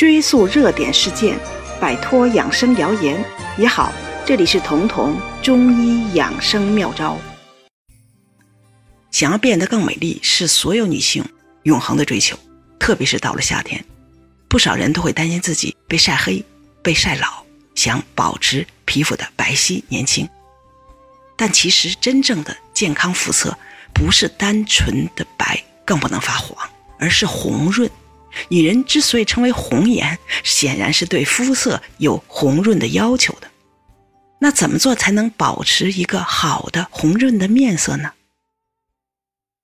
追溯热点事件，摆脱养生谣言也好。这里是彤彤中医养生妙招。想要变得更美丽，是所有女性永恒的追求，特别是到了夏天，不少人都会担心自己被晒黑、被晒老，想保持皮肤的白皙年轻。但其实真正的健康肤色，不是单纯的白，更不能发黄，而是红润。女人之所以称为红颜，显然是对肤色有红润的要求的。那怎么做才能保持一个好的红润的面色呢？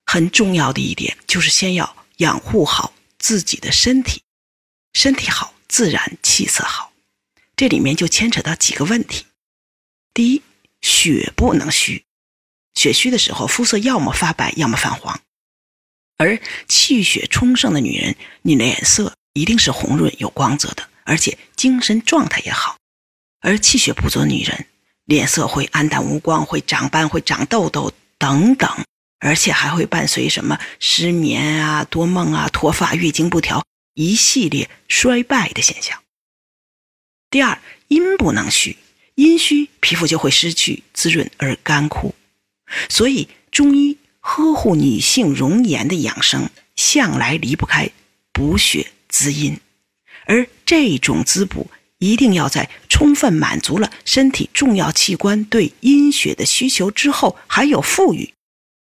很重要的一点就是先要养护好自己的身体，身体好，自然气色好。这里面就牵扯到几个问题。第一，血不能虚，血虚的时候，肤色要么发白，要么泛黄。而气血充盛的女人，你脸色一定是红润有光泽的，而且精神状态也好。而气血不足的女人，脸色会暗淡无光，会长斑，会长痘痘等等，而且还会伴随什么失眠啊、多梦啊、脱发、月经不调一系列衰败的现象。第二，阴不能虚，阴虚皮肤就会失去滋润而干枯，所以中医。呵护女性容颜的养生，向来离不开补血滋阴，而这种滋补一定要在充分满足了身体重要器官对阴血的需求之后，还有富裕，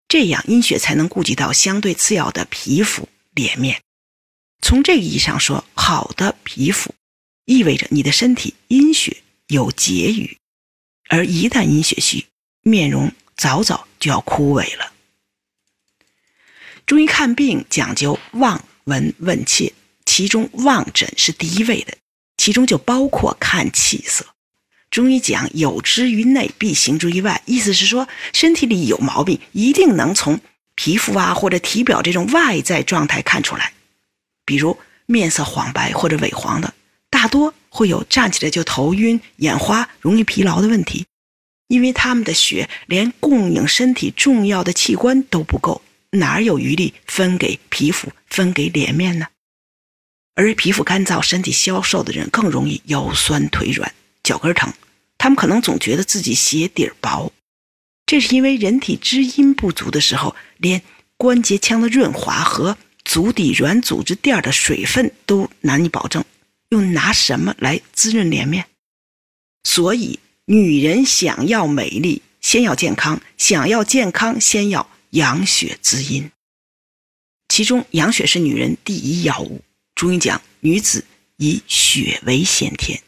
这样阴血才能顾及到相对次要的皮肤脸面。从这个意义上说，好的皮肤意味着你的身体阴血有结余，而一旦阴血虚，面容早早就要枯萎了。中医看病讲究望、闻、问、切，其中望诊是第一位的，其中就包括看气色。中医讲有之于内，必行之于外，意思是说身体里有毛病，一定能从皮肤啊或者体表这种外在状态看出来。比如面色黄白或者萎黄的，大多会有站起来就头晕、眼花、容易疲劳的问题，因为他们的血连供应身体重要的器官都不够。哪有余力分给皮肤、分给脸面呢？而皮肤干燥、身体消瘦的人更容易腰酸腿软、脚跟疼。他们可能总觉得自己鞋底薄，这是因为人体滋阴不足的时候，连关节腔的润滑和足底软组织垫的水分都难以保证，又拿什么来滋润脸面？所以，女人想要美丽，先要健康；想要健康，先要。养血滋阴，其中养血是女人第一要务。中医讲，女子以血为先天，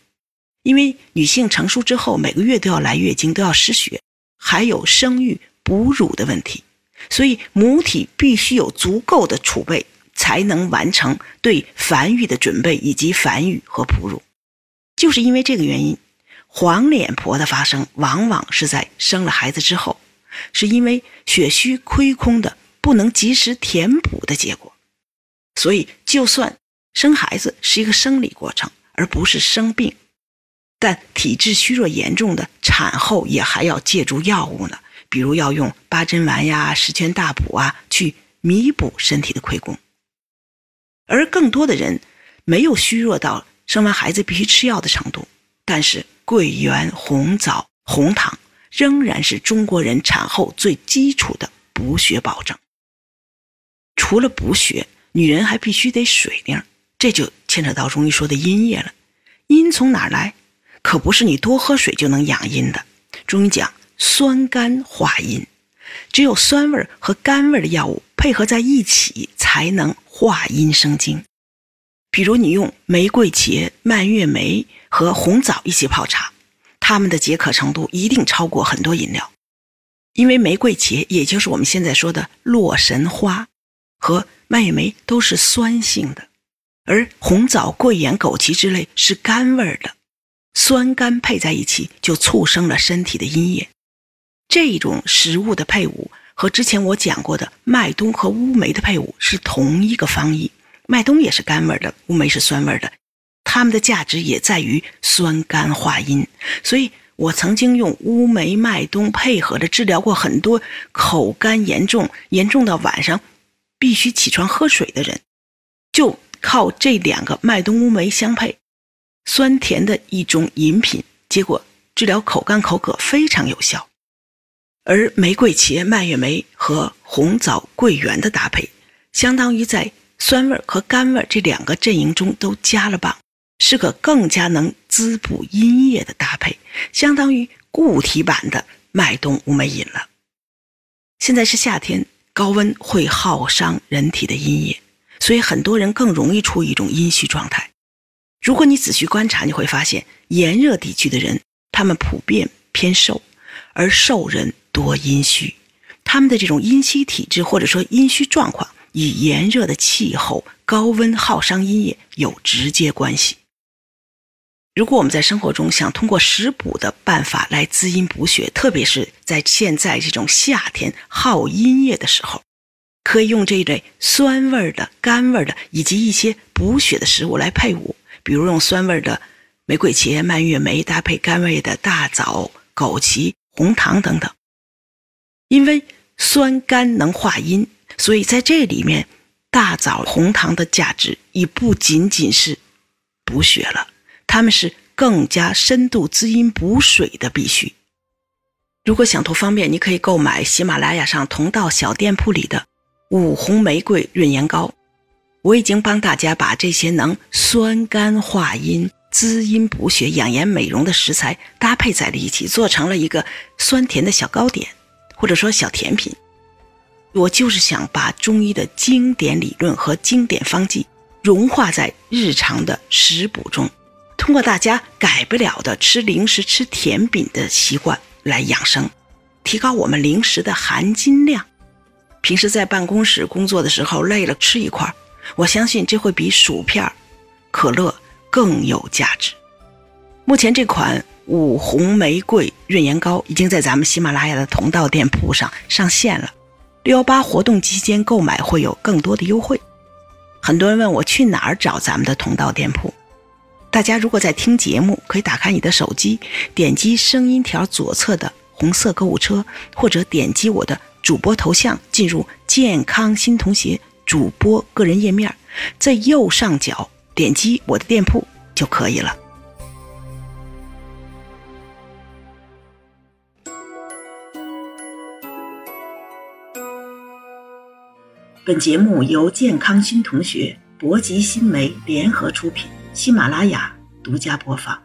因为女性成熟之后，每个月都要来月经，都要失血，还有生育哺乳的问题，所以母体必须有足够的储备，才能完成对繁育的准备以及繁育和哺乳。就是因为这个原因，黄脸婆的发生往往是在生了孩子之后。是因为血虚亏空的不能及时填补的结果，所以就算生孩子是一个生理过程，而不是生病，但体质虚弱严重的产后也还要借助药物呢，比如要用八珍丸呀、十全大补啊，去弥补身体的亏空。而更多的人没有虚弱到生完孩子必须吃药的程度，但是桂圆、红枣、红糖。仍然是中国人产后最基础的补血保证。除了补血，女人还必须得水灵，这就牵扯到中医说的阴液了。阴从哪儿来？可不是你多喝水就能养阴的。中医讲酸甘化阴，只有酸味和甘味的药物配合在一起，才能化阴生精。比如你用玫瑰茄、蔓越莓和红枣一起泡茶。它们的解渴程度一定超过很多饮料，因为玫瑰茄，也就是我们现在说的洛神花，和蔓越莓都是酸性的，而红枣、桂圆、枸杞之类是甘味儿的，酸甘配在一起，就促生了身体的阴液。这种食物的配伍和之前我讲过的麦冬和乌梅的配伍是同一个方义，麦冬也是甘味儿的，乌梅是酸味儿的。它们的价值也在于酸甘化阴，所以我曾经用乌梅、麦冬配合着治疗过很多口干严重、严重到晚上必须起床喝水的人，就靠这两个麦冬乌梅相配，酸甜的一种饮品，结果治疗口干口渴非常有效。而玫瑰茄、蔓越莓和红枣桂圆的搭配，相当于在酸味和甘味这两个阵营中都加了棒，是个更加能滋补阴液的搭配，相当于固体版的麦冬乌梅饮了。现在是夏天，高温会耗伤人体的阴液。所以很多人更容易处于一种阴虚状态。如果你仔细观察，你会发现炎热地区的人，他们普遍偏瘦，而瘦人多阴虚。他们的这种阴虚体质或者说阴虚状况，与炎热的气候、高温耗伤阴液有直接关系。如果我们在生活中想通过食补的办法来滋阴补血，特别是在现在这种夏天耗阴液的时候。可以用这一类酸味的、甘味的以及一些补血的食物来配伍，比如用酸味的玫瑰茄、蔓越莓搭配甘味的大枣、枸杞、红糖等等。因为酸甘能化阴，所以在这里面，大枣、红糖的价值已不仅仅是补血了，它们是更加深度滋阴补水的必须。如果想图方便，你可以购买喜马拉雅上同道小店铺里的。五红玫瑰润颜膏，我已经帮大家把这些能酸甘化阴、滋阴补血、养颜美容的食材搭配在了一起，做成了一个酸甜的小糕点，或者说小甜品。我就是想把中医的经典理论和经典方剂融化在日常的食补中，通过大家改不了的吃零食、吃甜品的习惯来养生，提高我们零食的含金量。平时在办公室工作的时候累了吃一块，我相信这会比薯片、可乐更有价值。目前这款五红玫瑰润颜膏已经在咱们喜马拉雅的同道店铺上上线了，六幺八活动期间购买会有更多的优惠。很多人问我去哪儿找咱们的同道店铺，大家如果在听节目，可以打开你的手机，点击声音条左侧的红色购物车，或者点击我的。主播头像进入健康新同学主播个人页面，在右上角点击我的店铺就可以了。本节目由健康新同学、博吉新媒联合出品，喜马拉雅独家播放。